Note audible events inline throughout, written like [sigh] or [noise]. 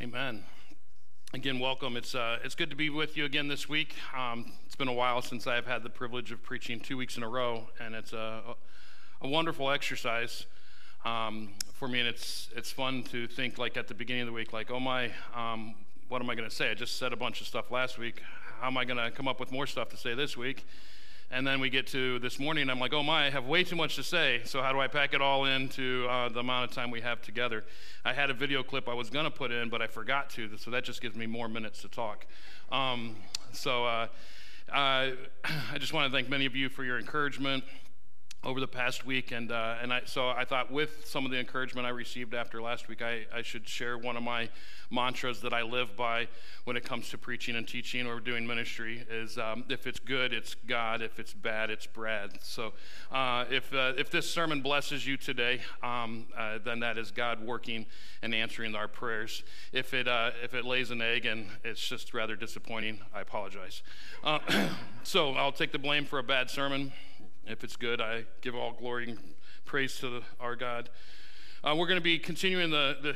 Amen. Again, welcome. It's, uh, it's good to be with you again this week. Um, it's been a while since I've had the privilege of preaching two weeks in a row, and it's a, a wonderful exercise um, for me. And it's, it's fun to think, like, at the beginning of the week, like, oh my, um, what am I going to say? I just said a bunch of stuff last week. How am I going to come up with more stuff to say this week? And then we get to this morning, I'm like, oh my, I have way too much to say. So, how do I pack it all into uh, the amount of time we have together? I had a video clip I was going to put in, but I forgot to. So, that just gives me more minutes to talk. Um, so, uh, uh, [clears throat] I just want to thank many of you for your encouragement over the past week, and uh, and I so I thought with some of the encouragement I received after last week, I, I should share one of my mantras that I live by when it comes to preaching and teaching or doing ministry is um, if it's good, it's God. If it's bad, it's Brad. So uh, if uh, if this sermon blesses you today, um, uh, then that is God working and answering our prayers. If it uh, if it lays an egg and it's just rather disappointing, I apologize. Uh, [clears throat] so I'll take the blame for a bad sermon. If it's good, I give all glory and praise to the, our God. Uh, we're going to be continuing the, the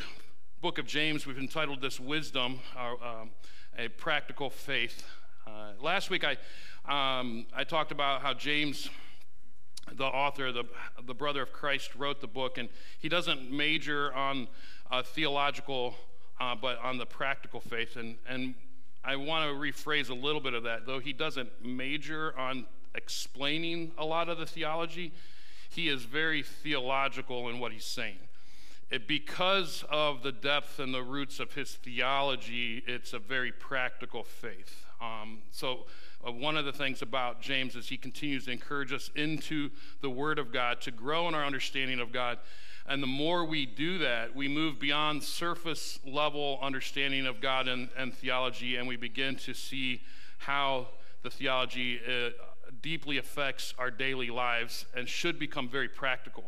book of James. We've entitled this Wisdom, um, a Practical Faith. Uh, last week, I, um, I talked about how James, the author, the, the brother of Christ, wrote the book, and he doesn't major on uh, theological, uh, but on the practical faith. And, and I want to rephrase a little bit of that. Though he doesn't major on explaining a lot of the theology, he is very theological in what he's saying. It, because of the depth and the roots of his theology, it's a very practical faith. Um, so, uh, one of the things about James is he continues to encourage us into the Word of God to grow in our understanding of God. And the more we do that, we move beyond surface level understanding of God and, and theology, and we begin to see how the theology uh, deeply affects our daily lives and should become very practical.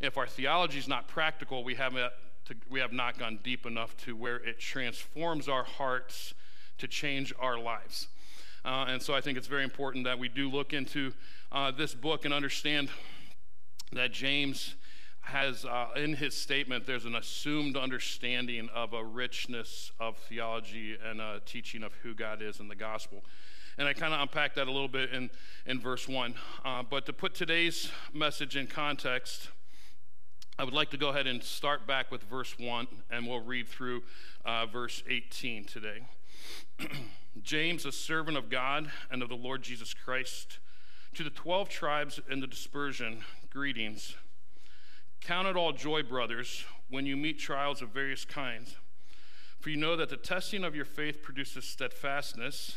If our theology is not practical, we haven't to, we have not gone deep enough to where it transforms our hearts to change our lives. Uh, and so I think it's very important that we do look into uh, this book and understand that James has, uh, in his statement, there's an assumed understanding of a richness of theology and a teaching of who God is in the gospel. And I kind of unpacked that a little bit in, in verse 1. Uh, but to put today's message in context, I would like to go ahead and start back with verse 1, and we'll read through uh, verse 18 today. [clears throat] James, a servant of God and of the Lord Jesus Christ, to the 12 tribes in the dispersion, greetings. Count it all joy, brothers, when you meet trials of various kinds. For you know that the testing of your faith produces steadfastness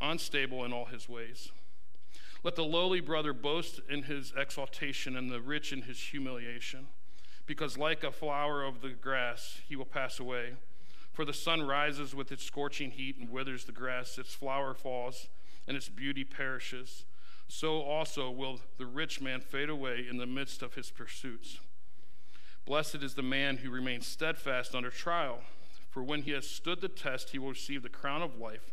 unstable in all his ways. Let the lowly brother boast in his exaltation and the rich in his humiliation, because like a flower of the grass, he will pass away. For the sun rises with its scorching heat and withers the grass, its flower falls, and its beauty perishes. So also will the rich man fade away in the midst of his pursuits. Blessed is the man who remains steadfast under trial, for when he has stood the test, he will receive the crown of life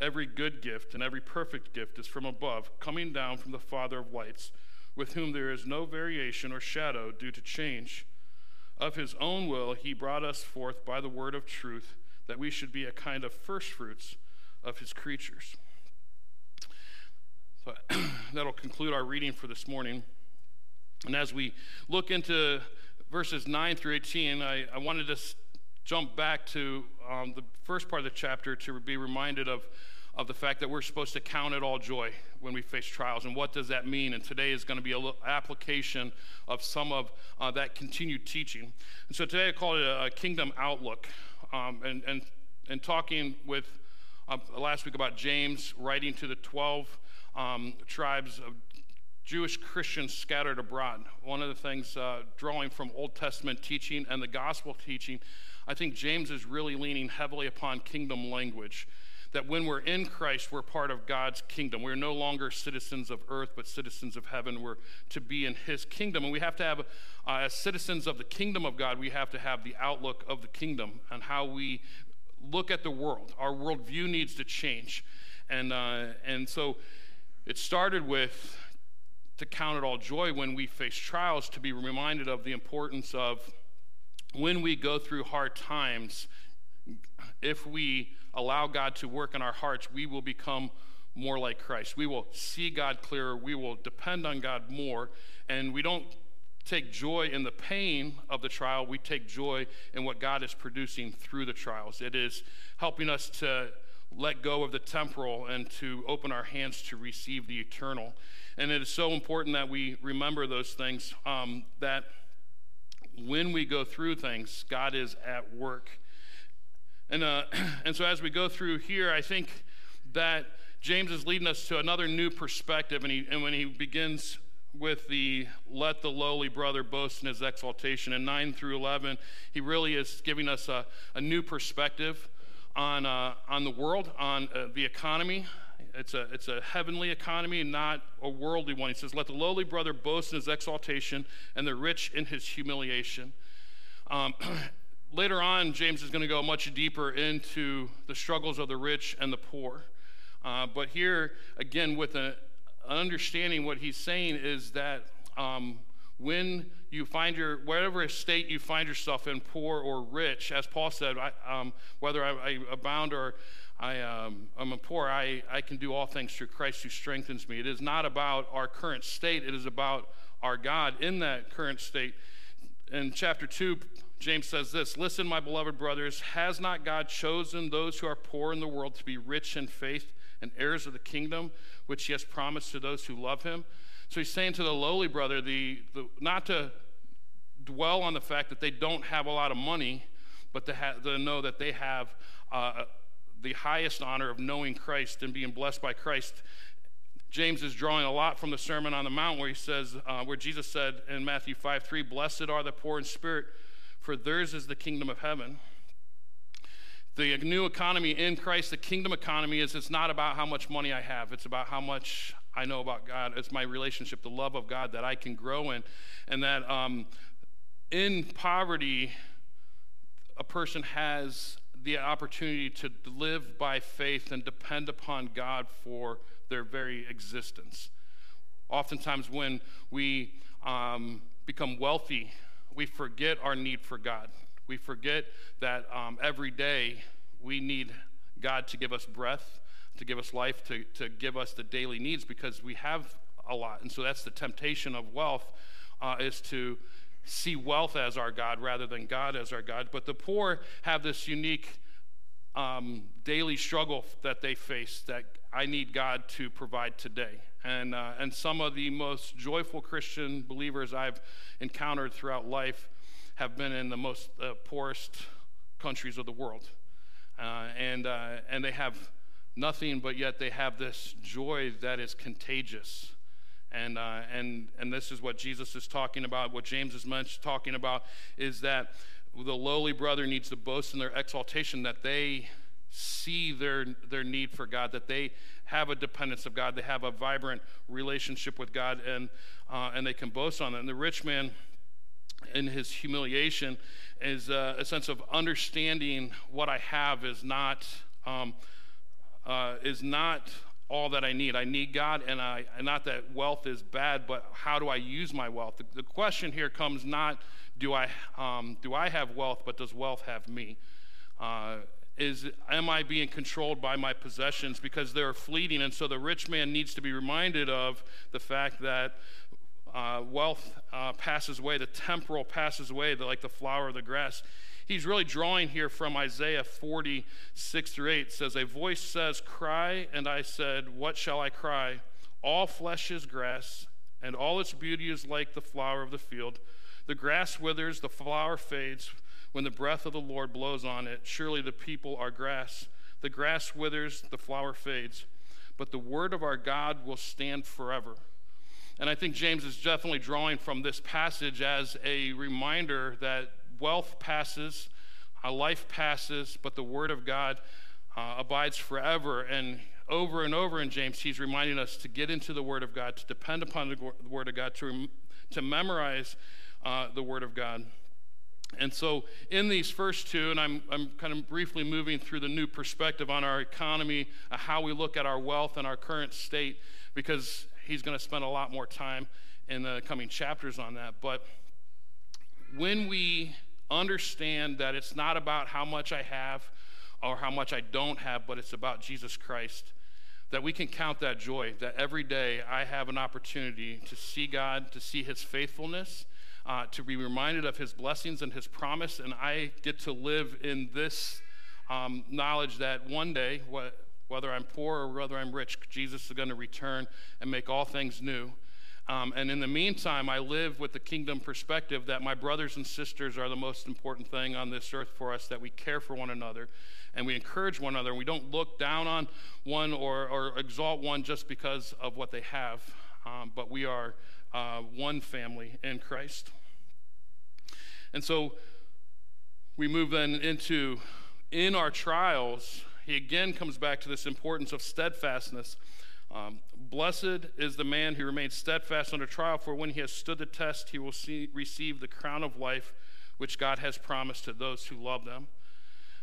Every good gift and every perfect gift is from above, coming down from the Father of lights, with whom there is no variation or shadow due to change. Of his own will, he brought us forth by the word of truth, that we should be a kind of firstfruits of his creatures. So [clears throat] that'll conclude our reading for this morning. And as we look into verses 9 through 18, I, I wanted to jump back to um, the first part of the chapter to be reminded of, of the fact that we're supposed to count it all joy when we face trials. And what does that mean? And today is going to be an application of some of uh, that continued teaching. And so today I call it a, a kingdom outlook. Um, and, and, and talking with uh, last week about James writing to the 12 um, tribes of Jewish Christians scattered abroad. One of the things, uh, drawing from Old Testament teaching and the gospel teaching, I think James is really leaning heavily upon kingdom language. That when we're in Christ, we're part of God's kingdom. We're no longer citizens of earth, but citizens of heaven. We're to be in His kingdom. And we have to have, uh, as citizens of the kingdom of God, we have to have the outlook of the kingdom and how we look at the world. Our worldview needs to change. And, uh, and so it started with to count it all joy when we face trials, to be reminded of the importance of when we go through hard times, if we allow God to work in our hearts, we will become more like Christ. We will see God clearer. We will depend on God more. And we don't take joy in the pain of the trial, we take joy in what God is producing through the trials. It is helping us to let go of the temporal and to open our hands to receive the eternal. And it is so important that we remember those things um, that when we go through things, God is at work. And, uh, [clears throat] and so as we go through here, I think that James is leading us to another new perspective. And, he, and when he begins with the let the lowly brother boast in his exaltation in 9 through 11, he really is giving us a, a new perspective on, uh, on the world, on uh, the economy. It's a, it's a heavenly economy, not a worldly one. He says, Let the lowly brother boast in his exaltation and the rich in his humiliation. Um, [clears throat] later on, James is going to go much deeper into the struggles of the rich and the poor. Uh, but here, again, with a, an understanding, what he's saying is that um, when you find your whatever state you find yourself in, poor or rich, as Paul said, I, um, whether I, I, abound or I, um, I'm a poor, I, I can do all things through Christ who strengthens me. It is not about our current state; it is about our God in that current state. In chapter two, James says this: "Listen, my beloved brothers, has not God chosen those who are poor in the world to be rich in faith and heirs of the kingdom, which He has promised to those who love Him?" So he's saying to the lowly brother, the, the, not to dwell on the fact that they don't have a lot of money, but to, ha- to know that they have uh, the highest honor of knowing Christ and being blessed by Christ. James is drawing a lot from the Sermon on the Mount, where he says, uh, where Jesus said in Matthew 5 3, Blessed are the poor in spirit, for theirs is the kingdom of heaven. The new economy in Christ, the kingdom economy, is it's not about how much money I have, it's about how much I know about God. It's my relationship, the love of God that I can grow in. And that um, in poverty, a person has the opportunity to live by faith and depend upon God for their very existence. Oftentimes, when we um, become wealthy, we forget our need for God. We forget that um, every day we need God to give us breath to give us life, to, to give us the daily needs because we have a lot. And so that's the temptation of wealth uh, is to see wealth as our God rather than God as our God. But the poor have this unique um, daily struggle that they face that I need God to provide today. And, uh, and some of the most joyful Christian believers I've encountered throughout life have been in the most uh, poorest countries of the world. Uh, and, uh, and they have nothing, but yet they have this joy that is contagious. And, uh, and, and this is what Jesus is talking about, what James is much talking about, is that the lowly brother needs to boast in their exaltation that they see their, their need for God, that they have a dependence of God, they have a vibrant relationship with God, and, uh, and they can boast on that. And the rich man, in his humiliation, is uh, a sense of understanding what I have is not. Um, uh, is not all that I need. I need God, and, I, not that wealth is bad, but how do I use my wealth? The, the question here comes not do I, um, do I have wealth, but does wealth have me? Uh, is am I being controlled by my possessions because they're fleeting? And so the rich man needs to be reminded of the fact that uh, wealth uh, passes away, the temporal passes away, the, like the flower of the grass. He's really drawing here from Isaiah 46 through 8. It says, A voice says, Cry, and I said, What shall I cry? All flesh is grass, and all its beauty is like the flower of the field. The grass withers, the flower fades when the breath of the Lord blows on it. Surely the people are grass. The grass withers, the flower fades, but the word of our God will stand forever. And I think James is definitely drawing from this passage as a reminder that wealth passes, a life passes, but the word of God uh, abides forever. And over and over in James, he's reminding us to get into the word of God, to depend upon the word of God, to, to memorize uh, the word of God. And so, in these first two, and I'm, I'm kind of briefly moving through the new perspective on our economy, uh, how we look at our wealth and our current state, because he's going to spend a lot more time in the coming chapters on that. But when we understand that it's not about how much I have or how much I don't have, but it's about Jesus Christ, that we can count that joy, that every day I have an opportunity to see God, to see his faithfulness uh, to be reminded of his blessings and his promise. And I get to live in this um, knowledge that one day, whether I'm poor or whether I'm rich, Jesus is going to return and make all things new. Um, and in the meantime, I live with the kingdom perspective that my brothers and sisters are the most important thing on this earth for us, that we care for one another and we encourage one another. And We don't look down on one or, or exalt one just because of what they have, um, but we are uh, one family in Christ. And so we move then into in our trials, he again comes back to this importance of steadfastness. Um, Blessed is the man who remains steadfast under trial, for when he has stood the test, he will see, receive the crown of life which God has promised to those who love them.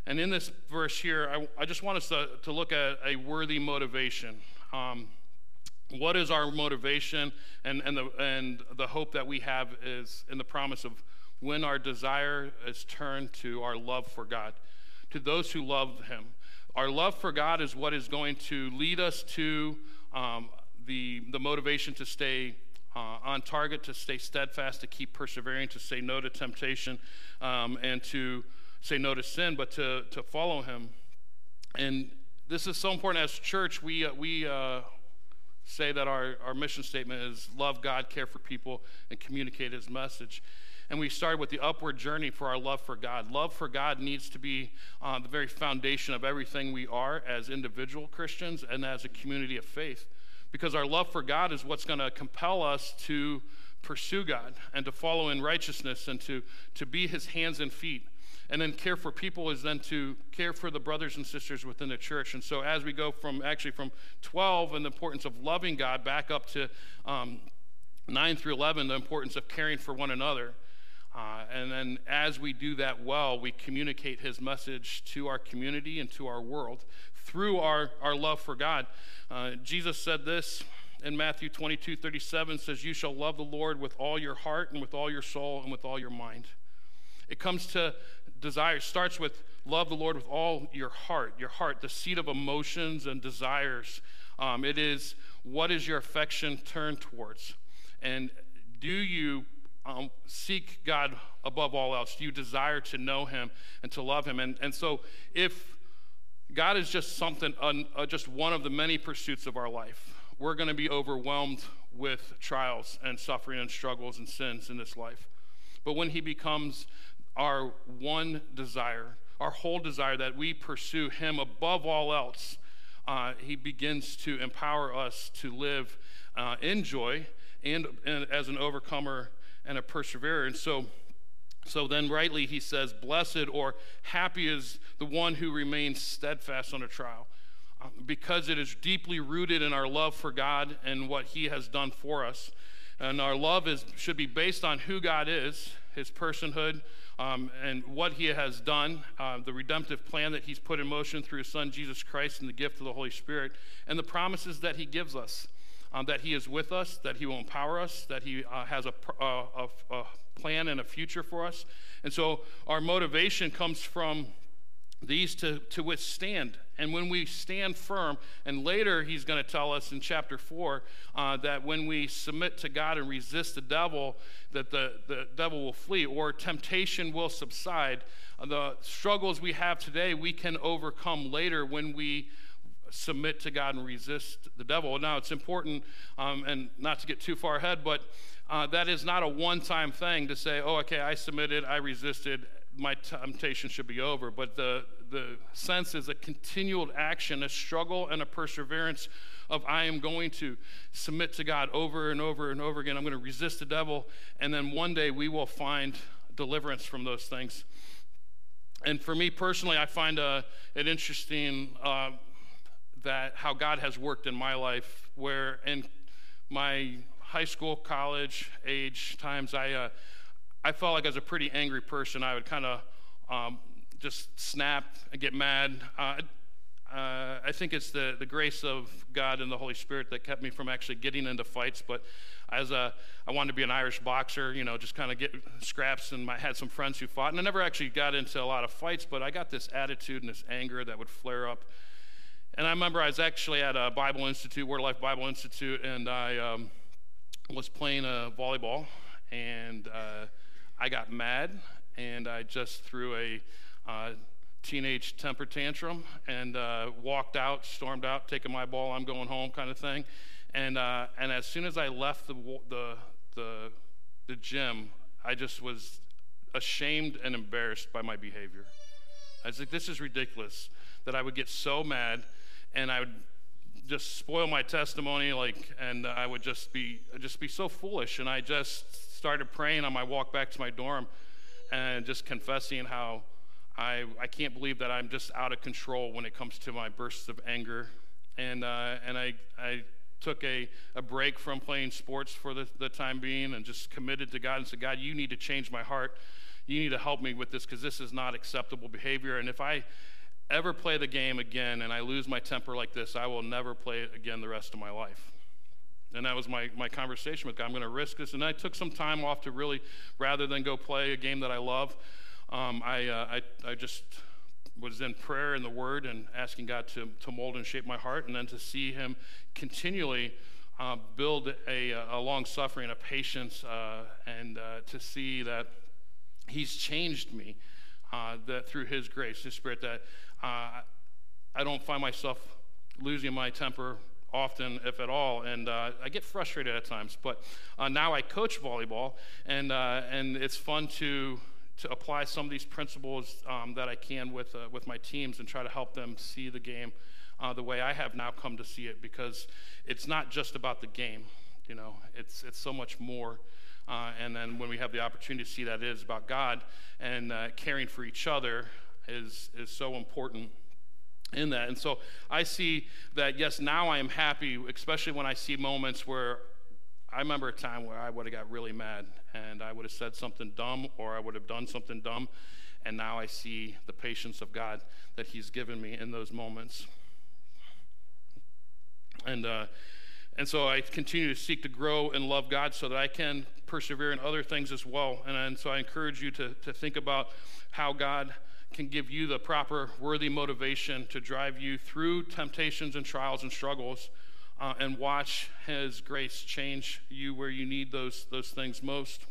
And in this verse here, I, I just want us to, to, look at a worthy motivation. Um, what is our motivation? And, and, the, and the hope that we have is in the promise of when our desire is turned to our love for God, to those who love Him. Our love for God is what is going to lead us to um, the, the motivation to stay uh, on target, to stay steadfast, to keep persevering, to say no to temptation, um, and to say no to sin, but to, to follow Him. And this is so important as church. We, uh, we uh, say that our, our mission statement is love God, care for people, and communicate His message and we started with the upward journey for our love for God. Love for God needs to be uh, the very foundation of everything we are as individual Christians and as a community of faith, because our love for God is what's going to compel us to pursue God and to follow in righteousness and to, to be his hands and feet. And then care for people is then to care for the brothers and sisters within the church. And so as we go from actually from 12 and the importance of loving God back up to um, 9 through 11, the importance of caring for one another. Uh, and then as we do that well, we communicate his message to our community and to our world through our, our love for God. Uh, Jesus said this in Matthew 22 37 says, You shall love the Lord with all your heart and with all your soul and with all your mind. It comes to desire, starts with love the Lord with all your heart, your heart, the seat of emotions and desires. Um, it is what is your affection turned towards? And do you um, seek God above all else? You desire to know Him and to love Him? And, and so, if God is just something, uh, just one of the many pursuits of our life, we're going to be overwhelmed with trials and suffering and struggles and sins in this life. But when He becomes our one desire, our whole desire that we pursue Him above all else, uh, He begins to empower us to live uh, in joy and, and as an overcomer and a perseverer. And so, so then rightly he says, Blessed or happy is the one who remains steadfast under trial, um, because it is deeply rooted in our love for God and what he has done for us. And our love is, should be based on who God is, his personhood, um, and what he has done, uh, the redemptive plan that he's put in motion through his son Jesus Christ and the gift of the Holy Spirit, and the promises that he gives us um, that He is with us, that He will empower us, that He uh, has a, a, a, plan and a future for us. And so our motivation comes from these to, to withstand. And when we stand firm, and later he's going to tell us in chapter 4 uh, that when we submit to God and resist the devil, that the, the devil will flee or temptation will subside. Uh, the struggles we have today, we can overcome later when we submit to God and resist the devil. Now, it's important, um, and not to get too far ahead, but uh, that is not a one time thing to say, oh, okay, I submitted, I resisted, my temptation should be over. But the, the sense is a continual action, a struggle, and a perseverance of I am going to submit to God over and over and over again. I'm going to resist the devil, and then one day we will find deliverance from those things. And for me personally, I find uh, it interesting uh, that how God has worked in my life, where in my high school, college age times, I uh, I felt like as a pretty angry person, I would kind of um, just snap and get mad. Uh, uh, I think it's the, the grace of God and the Holy Spirit that kept me from actually getting into fights. But as a, I wanted to be an Irish boxer, you know, just kind of get scraps, and I had some friends who fought, and I never actually got into a lot of fights. But I got this attitude and this anger that would flare up. And I remember I was actually at a Bible Institute, Word Life Bible Institute, and I um, was playing a volleyball, and uh, I got mad and I just threw a uh, teenage temper tantrum and uh, walked out, stormed out, taking my ball, I'm going home kind of thing. And, uh, and as soon as I left the, the, the, the gym, I just was ashamed and embarrassed by my behavior. I was like, this is ridiculous that I would get so mad and I would just spoil my testimony like and I would just be just be so foolish and I just started praying on my walk back to my dorm and just confessing how I, I can't believe that I'm just out of control when it comes to my bursts of anger. And, uh, and I, I took a, a break from playing sports for the, the time being and just committed to God and said, God, you need to change my heart. You need to help me with this because this is not acceptable behavior. And if I ever play the game again and I lose my temper like this, I will never play it again the rest of my life. And that was my, my conversation with God. I'm going to risk this. And I took some time off to really, rather than go play a game that I love, um, I, uh, I, I just was in prayer and the Word and asking God to, to mold and shape my heart, and then to see Him continually uh, build a, a long suffering, a patience, uh, and uh, to see that He's changed me uh, that through His grace, His Spirit, that uh, I don't find myself losing my temper often, if at all, and uh, I get frustrated at times. But uh, now I coach volleyball, and uh, and it's fun to to apply some of these principles um, that I can with uh, with my teams and try to help them see the game uh, the way I have now come to see it, because it's not just about the game. You know, it's it's so much more. And then when we have the opportunity to see that it is about God and caring for each other is is so important in that. And so I see that, yes, now I am happy, especially when I see moments where I remember a time where I would have got really mad and I would have said something dumb or I would have done something dumb. And now I see the patience of God that He's given me in those moments. And, uh, and so I continue to seek to grow and love God so that I can persevere in other things as well. And, and so I encourage you to, to think about how God can give you the proper worthy motivation to drive you through temptations and trials and struggles uh, and watch his grace change you where you need those those things most.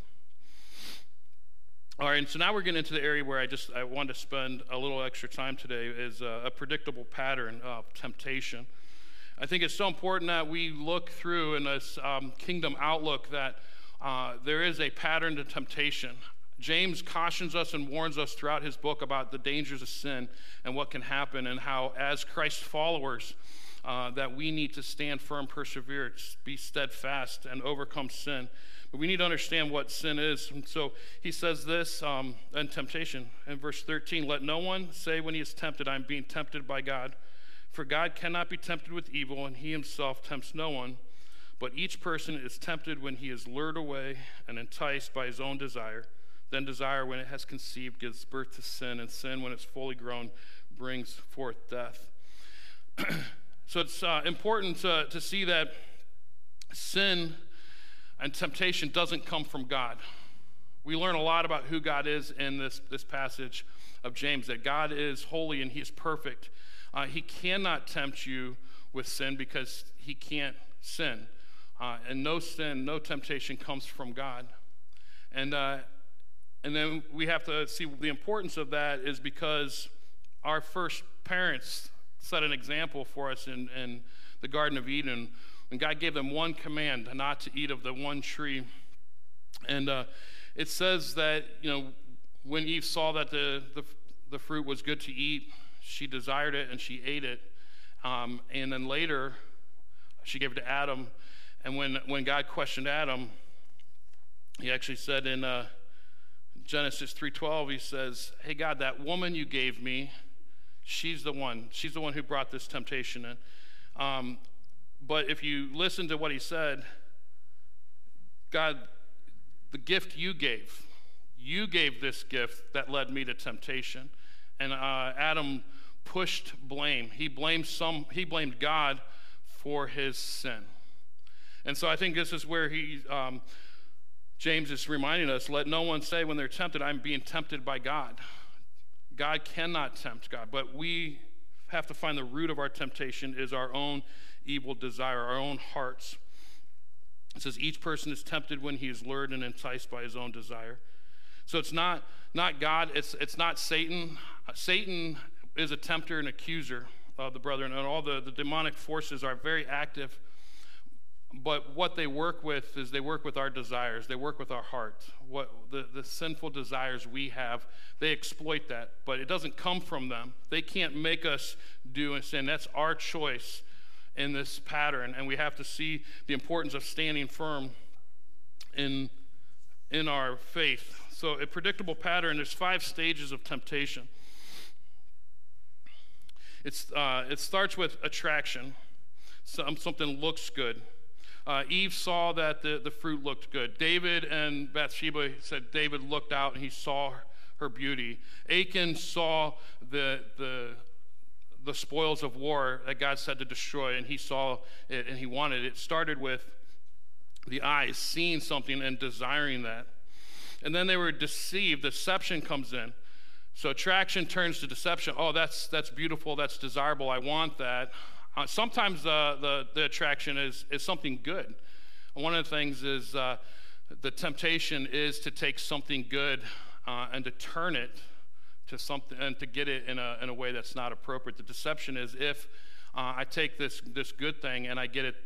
All right and so now we're getting into the area where i just i want to spend a little extra time today is a, a predictable pattern of temptation. I think it's so important that we look through in this um, kingdom outlook that uh, there is a pattern to temptation James cautions us and warns us throughout his book about the dangers of sin and what can happen, and how, as Christ followers, uh, that we need to stand firm, persevere, be steadfast, and overcome sin. But we need to understand what sin is. And so he says this um, in temptation in verse 13 Let no one say when he is tempted, I'm being tempted by God. For God cannot be tempted with evil, and he himself tempts no one. But each person is tempted when he is lured away and enticed by his own desire. Then desire, when it has conceived, gives birth to sin, and sin, when it's fully grown, brings forth death. [clears throat] so it's uh, important to, to see that sin and temptation doesn't come from God. We learn a lot about who God is in this, this passage. of James that God is holy and He is perfect. Uh, he cannot tempt you with sin because He can't sin. Uh, and no sin, no temptation comes from God. And, uh, and then we have to see the importance of that is because our first parents set an example for us in, in the Garden of Eden when God gave them one command not to eat of the one tree. And uh, it says that, you know, when Eve saw that the, the, the, fruit was good to eat, she desired it and she ate it. Um, and then later, she gave it to Adam. And when, when God questioned Adam, he actually said in uh, Genesis 3:12, he says, "Hey God, that woman you gave me, she's the one. She's the one who brought this temptation in." Um, but if you listen to what he said, God, the gift you gave, you gave this gift that led me to temptation, and uh, Adam pushed blame. He blamed some. He blamed God for his sin, and so I think this is where he. Um, James is reminding us let no one say when they're tempted, I'm being tempted by God. God cannot tempt God, but we have to find the root of our temptation is our own evil desire, our own hearts. It says each person is tempted when he is lured and enticed by his own desire. So it's not not God, it's it's not Satan. Satan is a tempter and accuser of the brethren, and all the, the demonic forces are very active but what they work with is they work with our desires. They work with our heart. What the, the sinful desires we have they exploit that but it doesn't come from them. They can't make us do and sin. That's our choice in this pattern and we have to see the importance of standing firm in in our faith. So a predictable pattern there's five stages of temptation. It's, uh, it starts with attraction. Some, something looks good uh, Eve saw that the, the fruit looked good. David and Bathsheba said David looked out and he saw her beauty. Achan saw the, the, the spoils of war that God said to destroy, and he saw it and he wanted it. It started with the eyes seeing something and desiring that. And then they were deceived. Deception comes in. So attraction turns to deception. Oh, that's that's beautiful. That's desirable. I want that. Uh, sometimes the, the, the, attraction is, is something good. One of the things is uh, the temptation is to take something good uh, and to turn it to something and to get it in a, in a way that's not appropriate. The deception is if uh, I take this, this good thing and I get it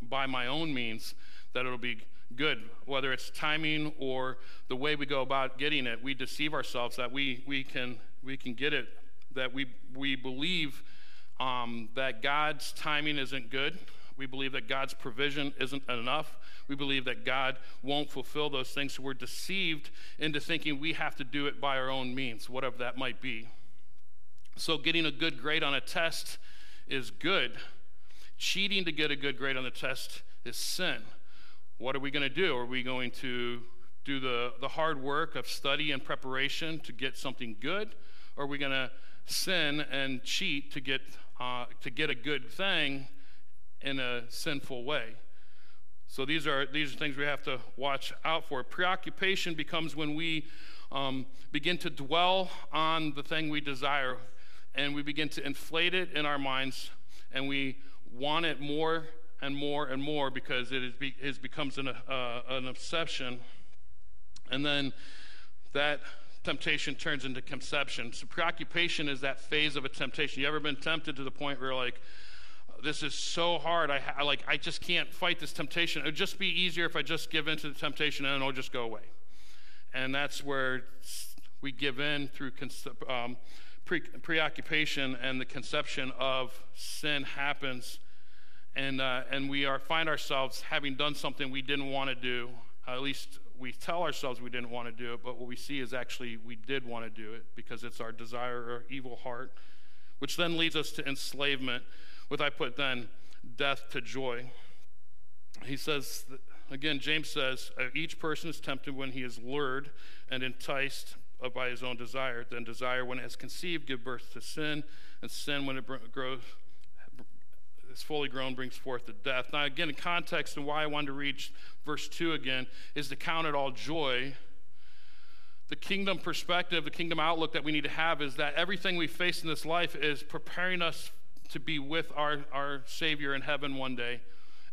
by my own means, that it'll be good. Whether it's timing or the way we go about getting it, we deceive ourselves that we, we, can, we can get it, that we, we believe um, that God's timing isn't good. We believe that God's provision isn't enough. We believe that God won't fulfill those things. So we're deceived into thinking we have to do it by our own means, whatever that might be. So getting a good grade on a test is good. Cheating to get a good grade on the test is sin. What are we going to do? Are we going to do the, the hard work of study and preparation to get something good? Or are we going to sin and cheat to get uh, to get a good thing in a sinful way. So these are these are things we have to watch out for. Preoccupation becomes when we um, begin to dwell on the thing we desire, and we begin to inflate it in our minds, and we want it more and more and more because it, is be, it becomes an, uh, an obsession, and then that temptation turns into conception. So preoccupation is that phase of a temptation. You ever been tempted to the point where like, this is so hard. I, I like I just can't fight this temptation. It would just be easier if I just give in to the temptation and it'll just go away. And that's where we give in through um, pre- preoccupation, and the conception of sin happens, and uh, and we are find ourselves having done something we didn't want to do. At least we tell ourselves we didn't want to do it, but what we see is actually we did want to do it because it's our desire or evil heart, which then leads us to enslavement, with I put then death to joy. He says, again, James says, uh, each person is tempted when he is lured and enticed by his own desire. Then desire, when it has conceived, give birth to sin, and sin, when it grows, is fully grown brings forth the death. Now, again, in context and why I wanted to read verse 2 again is to count it all joy the kingdom perspective, the kingdom outlook that we need to have is that everything we face in this life is preparing us to be with our, our Savior in heaven one day.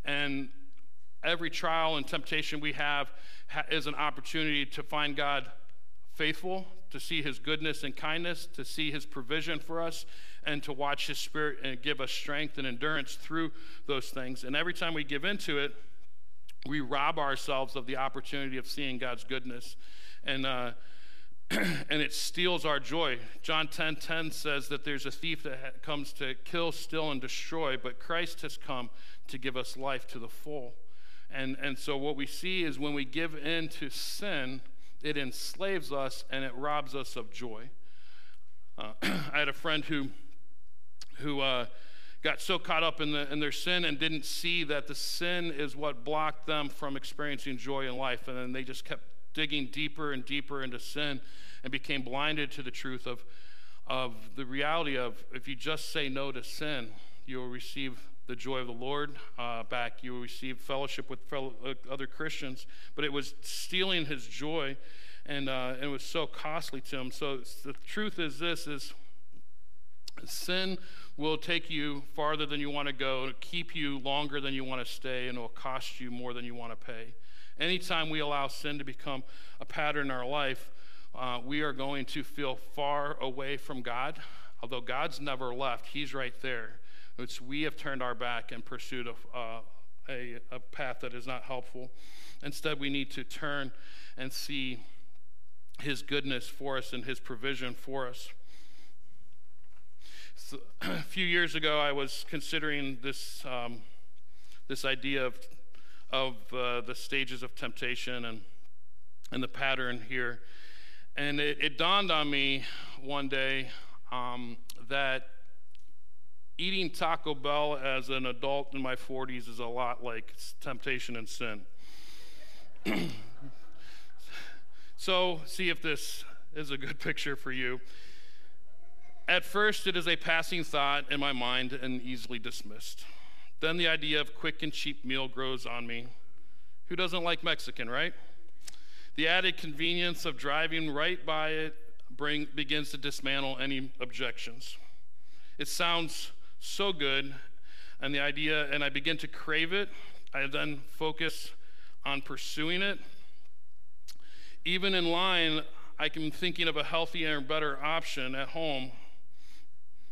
And every trial and temptation we have ha- is an opportunity to find God faithful, to see his goodness and kindness, to see his provision for us, and to watch his spirit and give us strength and endurance through those things. And every time we give into it, we rob ourselves of the opportunity of seeing God's goodness. And, uh, [clears throat] and it steals our joy. John 10 10 says that there's a thief that comes to kill, steal, and destroy, but Christ has come to give us life to the full. And, and so what we see is when we give in to sin, it enslaves us and it robs us of joy. Uh, [clears throat] I had a friend who, who uh, got so caught up in, the, in their sin and didn't see that the sin is what blocked them from experiencing joy in life. And then they just kept digging deeper and deeper into sin and became blinded to the truth of, of the reality of if you just say no to sin, you will receive the joy of the Lord uh, back. You will receive fellowship with fellow, uh, other Christians. But it was stealing his joy, and, uh, and it was so costly to him. So the truth is this: is sin will take you farther than you want to go, keep you longer than you want to stay, and it will cost you more than you want to pay. Anytime we allow sin to become a pattern in our life, uh, we are going to feel far away from God. Although God's never left, He's right there. It's we have turned our back and pursued a, uh, a, a path that is not helpful. Instead, we need to turn and see His goodness for us and His provision for us. [clears throat] A few years ago, I was considering this, um, this idea of of uh, the stages of temptation and, and the pattern here. And it, it dawned on me one day um, that eating Taco Bell as an adult in my 40s is a lot like temptation and sin. [clears throat] so, see if this is a good [laughs] picture for you. At first, it is a passing thought in my mind and easily dismissed. Then the idea of quick and cheap meal grows on me. Who doesn't like Mexican, right? The added convenience of driving right by it bring, begins to dismantle any objections. It sounds so good, and the idea, and I begin to crave it. I then focus on pursuing it. Even in line, I can thinking of a healthier and better option at home,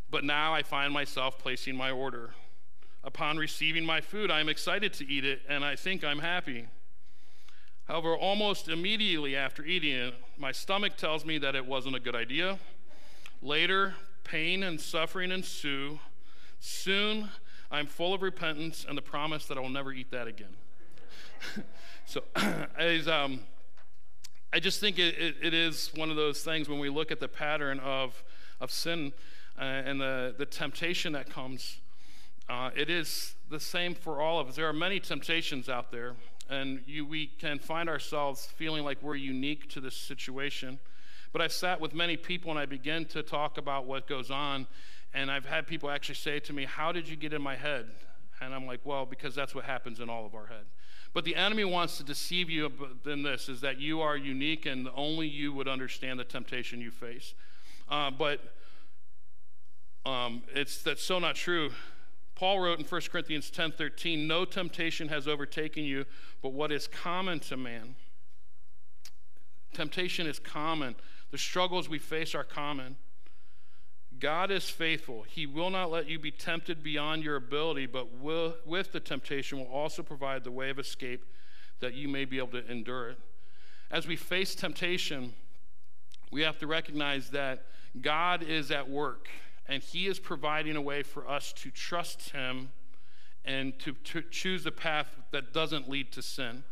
but now I find myself placing my order. Upon receiving my food, I am excited to eat it and I think I'm happy. However, almost immediately after eating it, my stomach tells me that it wasn't a good idea. Later, pain and suffering ensue. Soon, I'm full of repentance and the promise that I will never eat that again. [laughs] so, [clears throat] as, um, I just think it, it, it is one of those things when we look at the pattern of, of sin uh, and the, the temptation that comes uh, it is the same for all of us. There are many temptations out there, and you, we can find ourselves feeling like we're unique to this situation. But I've sat with many people and I begin to talk about what goes on, and I've had people actually say to me, How did you get in my head? And I'm like, Well, because that's what happens in all of our head. But the enemy wants to deceive you in this is that you are unique and only you would understand the temptation you face. Uh, but um, it's that's so not true. Paul wrote in 1 Corinthians 10:13, "No temptation has overtaken you, but what is common to man." Temptation is common. The struggles we face are common. God is faithful. He will not let you be tempted beyond your ability, but will, with the temptation will also provide the way of escape that you may be able to endure it. As we face temptation, we have to recognize that God is at work and He is providing a way for us to trust Him and to, to choose a path that doesn't lead to sin.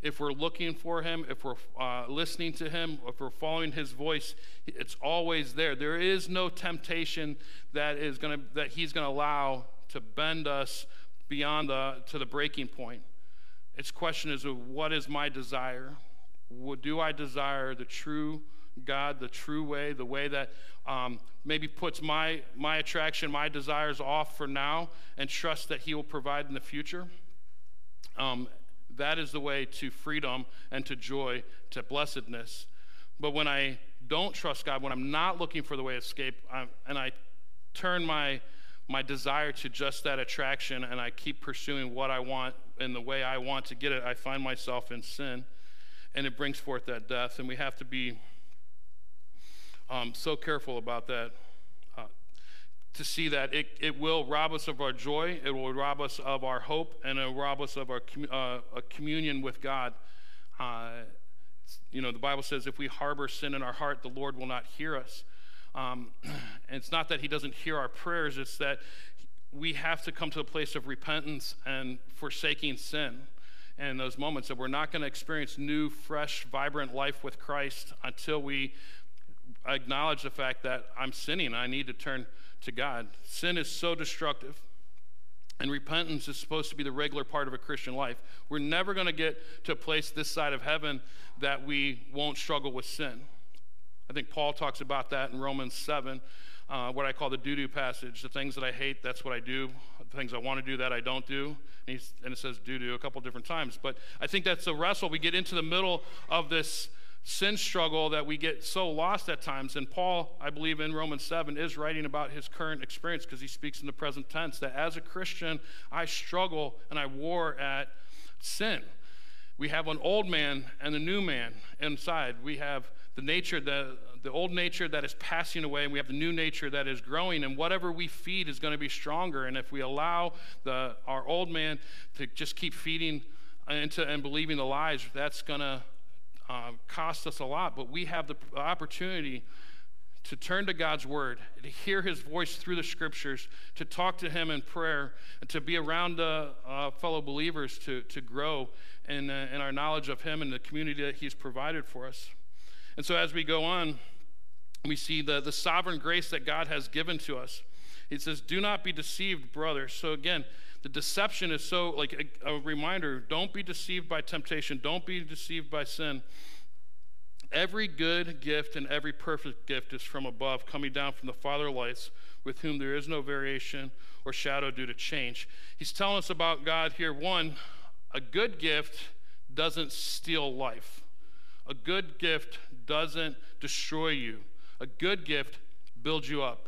If we're looking for Him, if we're uh, listening to Him, if we're following His voice, it's always there. There is no temptation that is going to that He's going to allow to bend us beyond the to the breaking point. Its question is, what is my desire? Do I desire the true God, the true way, the way that um, maybe puts my, my attraction, my desires off for now, and trust that He will provide in the future. Um, that is the way to freedom and to joy, to blessedness. But when I don't trust God, when I'm not looking for the way of escape, I'm, and I turn my my desire to just that attraction and I keep pursuing what I want in the way I want to get it, I find myself in sin and it brings forth that death. And we have to be um, so careful about that uh, to see that it, it will rob us of our joy, it will rob us of our hope, and it will rob us of our uh, a communion with God. Uh, you know, the Bible says if we harbor sin in our heart, the Lord will not hear us. Um, and [clears throat] it's not that he doesn't hear our prayers, it's that we have to come to a place of repentance and forsaking sin in those moments that we're not going to experience new, fresh, vibrant life with Christ until we acknowledge the fact that I'm sinning. I need to turn to God. Sin is so destructive. And repentance is supposed to be the regular part of a Christian life. We're never going to get to a place this side of heaven that we won't struggle with sin. I think Paul talks about that in Romans 7, uh, what I call the do do passage. The things that I hate, that's what I do. The things I want to do, that I don't do. And, and it says do do a couple different times. But I think that's a wrestle. We get into the middle of this sin struggle that we get so lost at times. And Paul, I believe in Romans 7, is writing about his current experience because he speaks in the present tense that as a Christian, I struggle and I war at sin. We have an old man and a new man inside. We have the nature, the, the old nature that is passing away, and we have the new nature that is growing, and whatever we feed is going to be stronger. And if we allow the, our old man to just keep feeding into and believing the lies, that's going to uh, cost us a lot. But we have the opportunity to turn to God's word, to hear his voice through the scriptures, to talk to him in prayer, and to be around uh, uh, fellow believers to, to grow in, uh, in our knowledge of him and the community that he's provided for us. And so as we go on, we see the, the sovereign grace that God has given to us. He says, Do not be deceived, brothers. So again, the deception is so like a, a reminder don't be deceived by temptation, don't be deceived by sin. Every good gift and every perfect gift is from above, coming down from the Father lights, with whom there is no variation or shadow due to change. He's telling us about God here. One, a good gift doesn't steal life. A good gift doesn't destroy you. A good gift builds you up.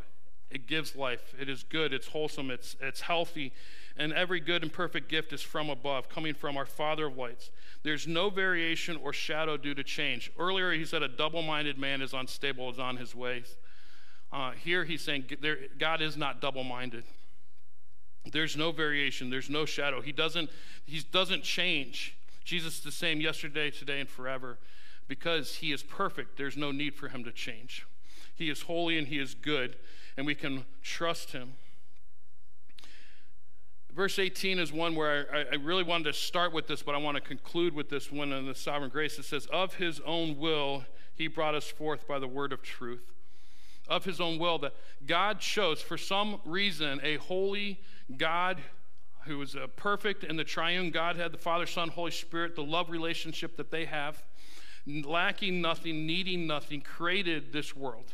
It gives life. It is good. It's wholesome. It's, it's healthy. And every good and perfect gift is from above, coming from our Father of lights. There's no variation or shadow due to change. Earlier, he said a double minded man is unstable, is on his ways. Uh, here, he's saying God is not double minded. There's no variation, there's no shadow. He doesn't, he doesn't change. Jesus is the same yesterday, today, and forever because he is perfect, there's no need for him to change. He is holy and he is good, and we can trust him. Verse 18 is one where I, I, really wanted to start with this, but I want to conclude with this one in the sovereign grace. It says, Of his own will, he brought us forth by the word of truth. Of his own will, that God chose, for some reason, a holy God who is a perfect in the triune Godhead, the Father, Son, Holy Spirit, the love relationship that they have lacking nothing, needing nothing, created this world.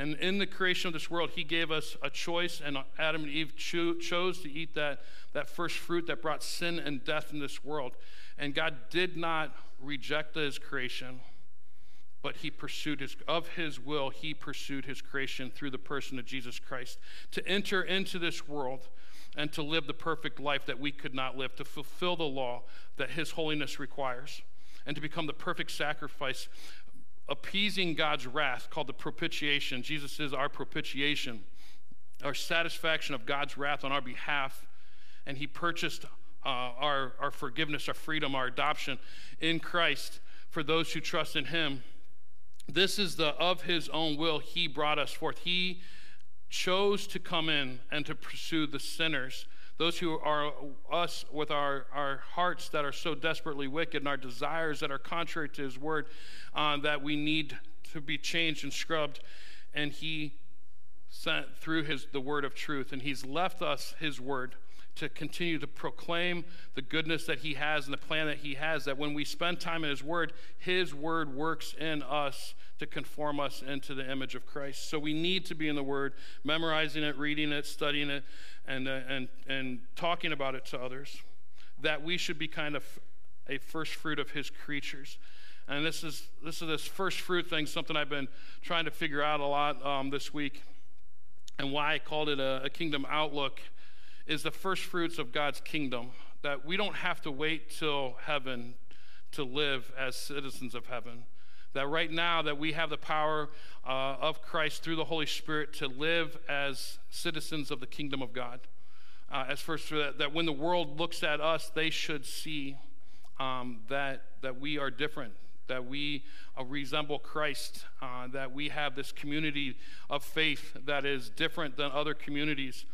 And in the creation of this world, he gave us a choice, and Adam and Eve cho- chose to eat that, that first fruit that brought sin and death in this world. And God did not reject his creation, but he pursued his, of his will, he pursued his creation through the person of Jesus Christ to enter into this world and to live the perfect life that we could not live, to fulfill the law that his holiness requires and to become the perfect sacrifice, appeasing God's wrath, called the propitiation. Jesus is our propitiation, our satisfaction of God's wrath on our behalf. And He purchased uh, our, our forgiveness, our freedom, our adoption in Christ for those who trust in Him. This is the of His own will He brought us forth. He chose to come in and to pursue the sinners those who are us with our, our hearts that are so desperately wicked and our desires that are contrary to his word uh, that we need to be changed and scrubbed. And he sent through his the word of truth and he's left us his word to continue to proclaim the goodness that he has and the plan that he has that when we spend time in his word his word works in us to conform us into the image of Christ. So we need to be in the Word, memorizing it, reading it, studying it, and, uh, and, and talking about it to others. That we should be kind of a first fruit of His creatures. And this is this is this first fruit thing, something I've been trying to figure out a lot um, this week, and why I called it a, a kingdom outlook is the first fruits of God's kingdom. That we don't have to wait till heaven to live as citizens of heaven. That right now that we have the power uh, of Christ through the Holy Spirit to live as citizens of the kingdom of God. Uh, as first that, that when the world looks at us, they should see um, that that we are different, that we uh, resemble Christ, uh, that we have this community of faith that is different than other communities.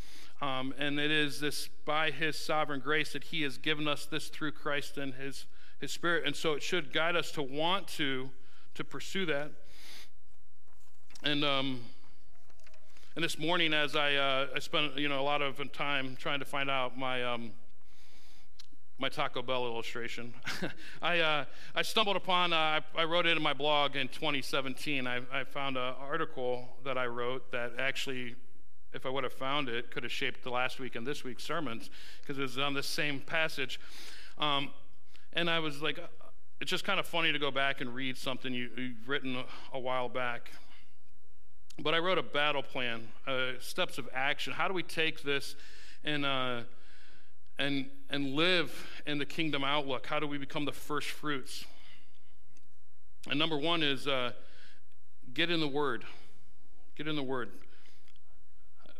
Um, and it is this by his sovereign grace that he has given us this through Christ and his, his spirit. And so it should guide us to want to, to pursue that. And, um, and this morning, as I, uh, I spent you know, a lot of time trying to find out my, um, my Taco Bell illustration. [laughs] I, uh, I stumbled upon, uh, I, I, wrote it in my blog in 2017. I, I found an article that I wrote that actually, if I would have found it, could have shaped the last week and this week's sermons because it was on the same passage. Um, and I was like, it's just kind of funny to go back and read something you, have written a, a, while back. But I wrote a battle plan, uh, steps of action. How do we take this and uh, and, and live in the kingdom outlook? How do we become the first fruits? And number one is uh, get in the Word. Get in the Word.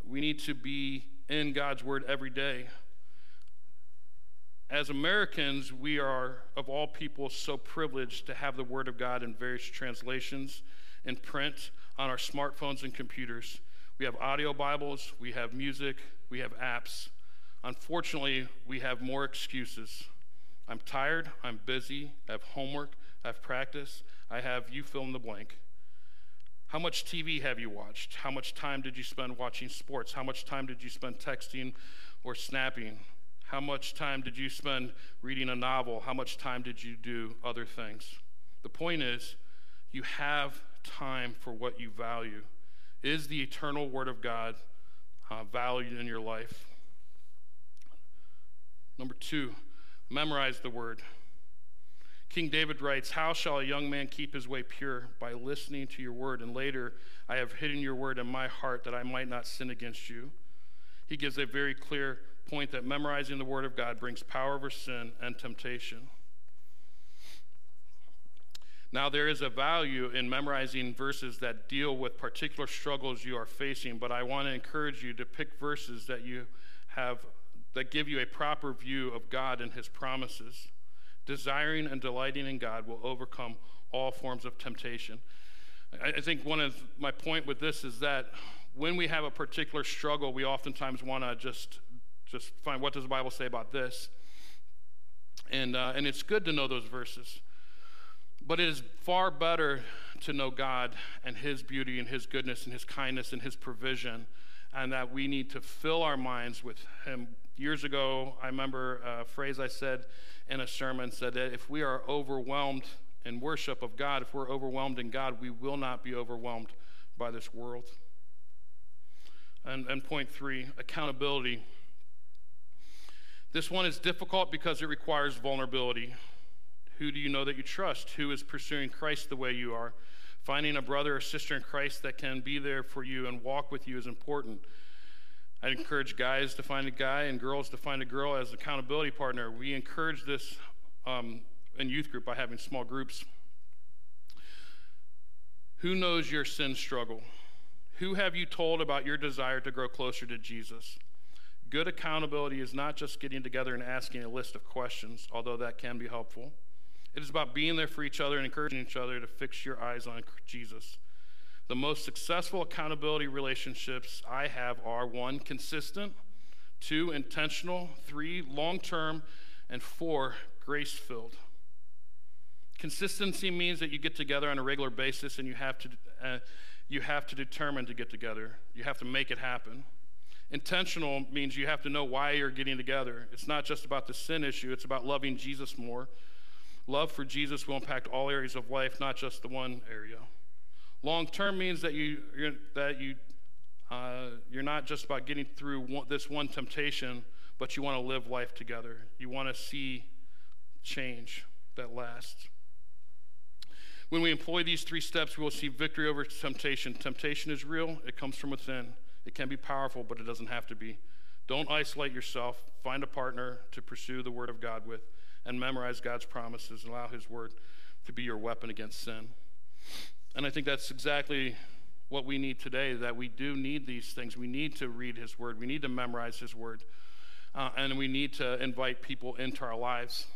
We need to be in God's Word every day. As Americans, we are, of all people, so privileged to have the Word of God in various translations, in print, on our smartphones and computers. We have audio Bibles, we have music, we have apps. Unfortunately, we have more excuses. I'm tired, I'm busy, I have homework, I have practice, I have you fill in the blank. How much TV have you watched? How much time did you spend watching sports? How much time did you spend texting or snapping? How much time did you spend reading a novel? How much time did you do other things? The point is, you have time for what you value. Is the eternal Word of God uh, valued in your life? Number two, memorize the word. King David writes, How shall a young man keep his way pure? By listening to your word. And later, I have hidden your word in my heart that I might not sin against you. He gives a very clear point that memorizing the word of God brings power over sin and temptation. Now, there is a value in memorizing verses that deal with particular struggles you are facing, but I want to encourage you to pick verses that you have that give you a proper view of God and his promises. Desiring and delighting in God will overcome all forms of temptation. I think one of my point with this is that when we have a particular struggle, we oftentimes want to just just find what does the Bible say about this, and uh, and it's good to know those verses, but it is far better to know God and His beauty and His goodness and His kindness and His provision, and that we need to fill our minds with Him Years ago, I remember a phrase I said in a sermon said that if we are overwhelmed in worship of God, if we're overwhelmed in God, we will not be overwhelmed by this world. And, and point three accountability. This one is difficult because it requires vulnerability. Who do you know that you trust? Who is pursuing Christ the way you are? Finding a brother or sister in Christ that can be there for you and walk with you is important. I encourage guys to find a guy and girls to find a girl as an accountability partner. We encourage this um, in youth group by having small groups. Who knows your sin struggle? Who have you told about your desire to grow closer to Jesus? Good accountability is not just getting together and asking a list of questions, although that can be helpful. It is about being there for each other and encouraging each other to fix your eyes on Jesus. The most successful accountability relationships I have are one, consistent, two, intentional, three, long term, and four, grace filled. Consistency means that you get together on a regular basis and you have to, uh, you have to determine to get together. You have to make it happen. Intentional means you have to know why you're getting together. It's not just about the sin issue, it's about loving Jesus more. Love for Jesus will impact all areas of life, not just the one area. Long term means that you that you uh, you're not just about getting through one, this one temptation, but you want to live life together. You want to see change that lasts. When we employ these three steps, we will see victory over temptation. Temptation is real, it comes from within. It can be powerful, but it doesn't have to be. Don't isolate yourself. Find a partner to pursue the Word of God with and memorize God's promises and allow His Word to be your weapon against sin. And I think that's exactly what we need today that we do need these things. We need to read His Word, we need to memorize His Word, uh, and we need to invite people into our lives.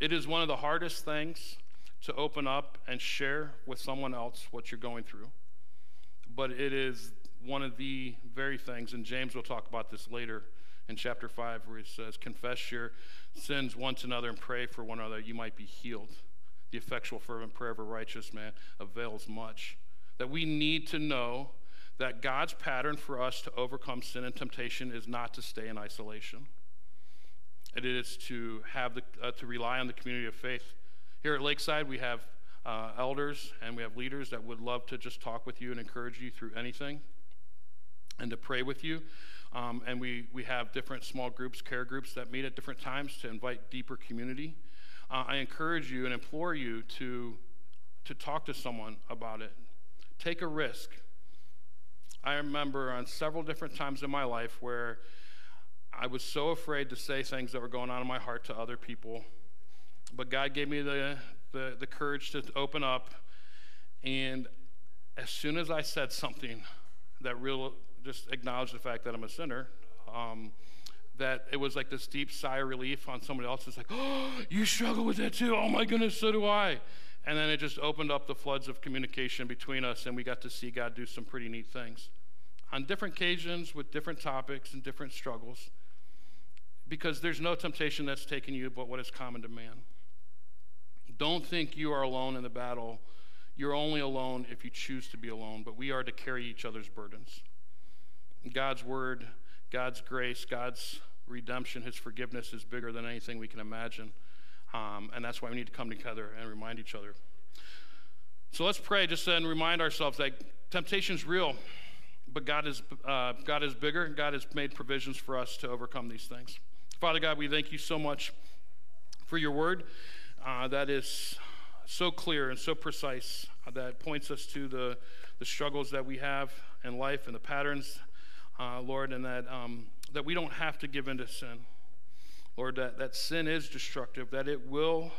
It is one of the hardest things to open up and share with someone else what you're going through. But it is one of the very things, and James will talk about this later in chapter 5, where he says, Confess your sins one to another and pray for one another you might be healed. The effectual, fervent prayer of a righteous man avails much. That we need to know that God's pattern for us to overcome sin and temptation is not to stay in isolation. It is to have the, uh, to rely on the community of faith here at Lakeside, we have uh, elders and we have leaders that would love to just talk with you and encourage you through anything and to pray with you. Um, and we, we have different small groups, care groups that meet at different times to invite deeper community. Uh, I encourage you and implore you to, to talk to someone about it. Take a risk. I remember on several different times in my life where I was so afraid to say things that were going on in my heart to other people but God gave me the, the, the courage to open up. And as soon as I said something that real just acknowledge the fact that I'm a sinner, um, that it was like this deep sigh of relief on somebody else. It's like, oh, [gasps] you struggle with that too. Oh my goodness, so do I. And then it just opened up the floods of communication between us, and we got to see God do some pretty neat things on different occasions with different topics and different struggles. Because there's no temptation that's taken you but what is common to man. Don't think you are alone in the battle. You're only alone if you choose to be alone, but we are to carry each other's burdens. God's word, God's grace, God's redemption, his forgiveness is bigger than anything we can imagine. Um, and that's why we need to come together and remind each other. So let's pray just and remind ourselves that temptation is real, but God is, uh, God is bigger. And God has made provisions for us to overcome these things. Father God, we thank you so much for your word uh, that is so clear and so precise uh, that points us to the, the struggles that we have in life and the patterns, uh, Lord, and that, um, that we don't have to give in to sin. Lord, that, that sin is destructive, that it will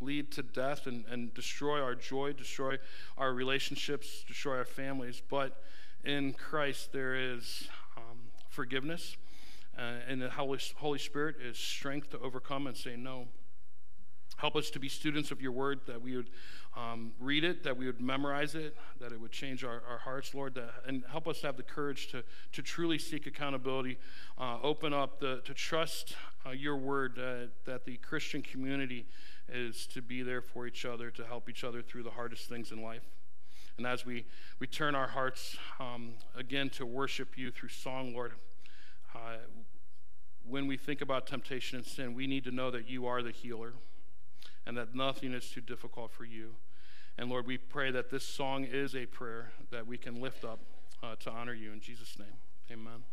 lead to death and, and destroy our joy, destroy our relationships, destroy our families. But in Christ, there is um, forgiveness, uh, and the Holy, Holy Spirit is strength to overcome and say no. Help us to be students of your word, that we would um, read it, that we would memorize it, that it would change our, our hearts, Lord, that, and help us to have the courage to, to truly seek accountability, uh, open up, the, to trust uh, your word, uh, that the Christian community is to be there for each other, to help each other through the hardest things in life. And as we, we turn our hearts um, again to worship you through song, Lord, uh, when we think about temptation and sin, we need to know that you are the healer and that nothing is too difficult for you. And Lord, we pray that this song is a prayer that we can lift up uh, to honor you. In Jesus' name, amen.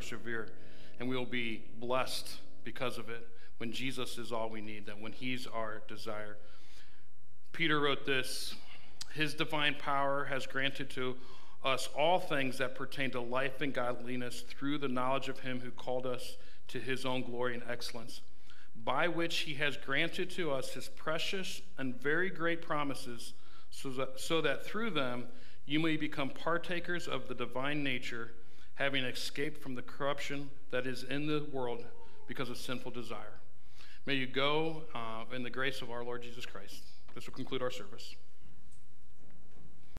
Persevere and we will be blessed because of it when Jesus is all we need, that when He's our desire. Peter wrote this His divine power has granted to us all things that pertain to life and godliness through the knowledge of Him who called us to His own glory and excellence, by which He has granted to us His precious and very great promises, so that, so that through them you may become partakers of the divine nature, having escaped from the corruption that is in the world because of sinful desire. May you go uh, in the grace of our Lord Jesus Christ. This will conclude our service.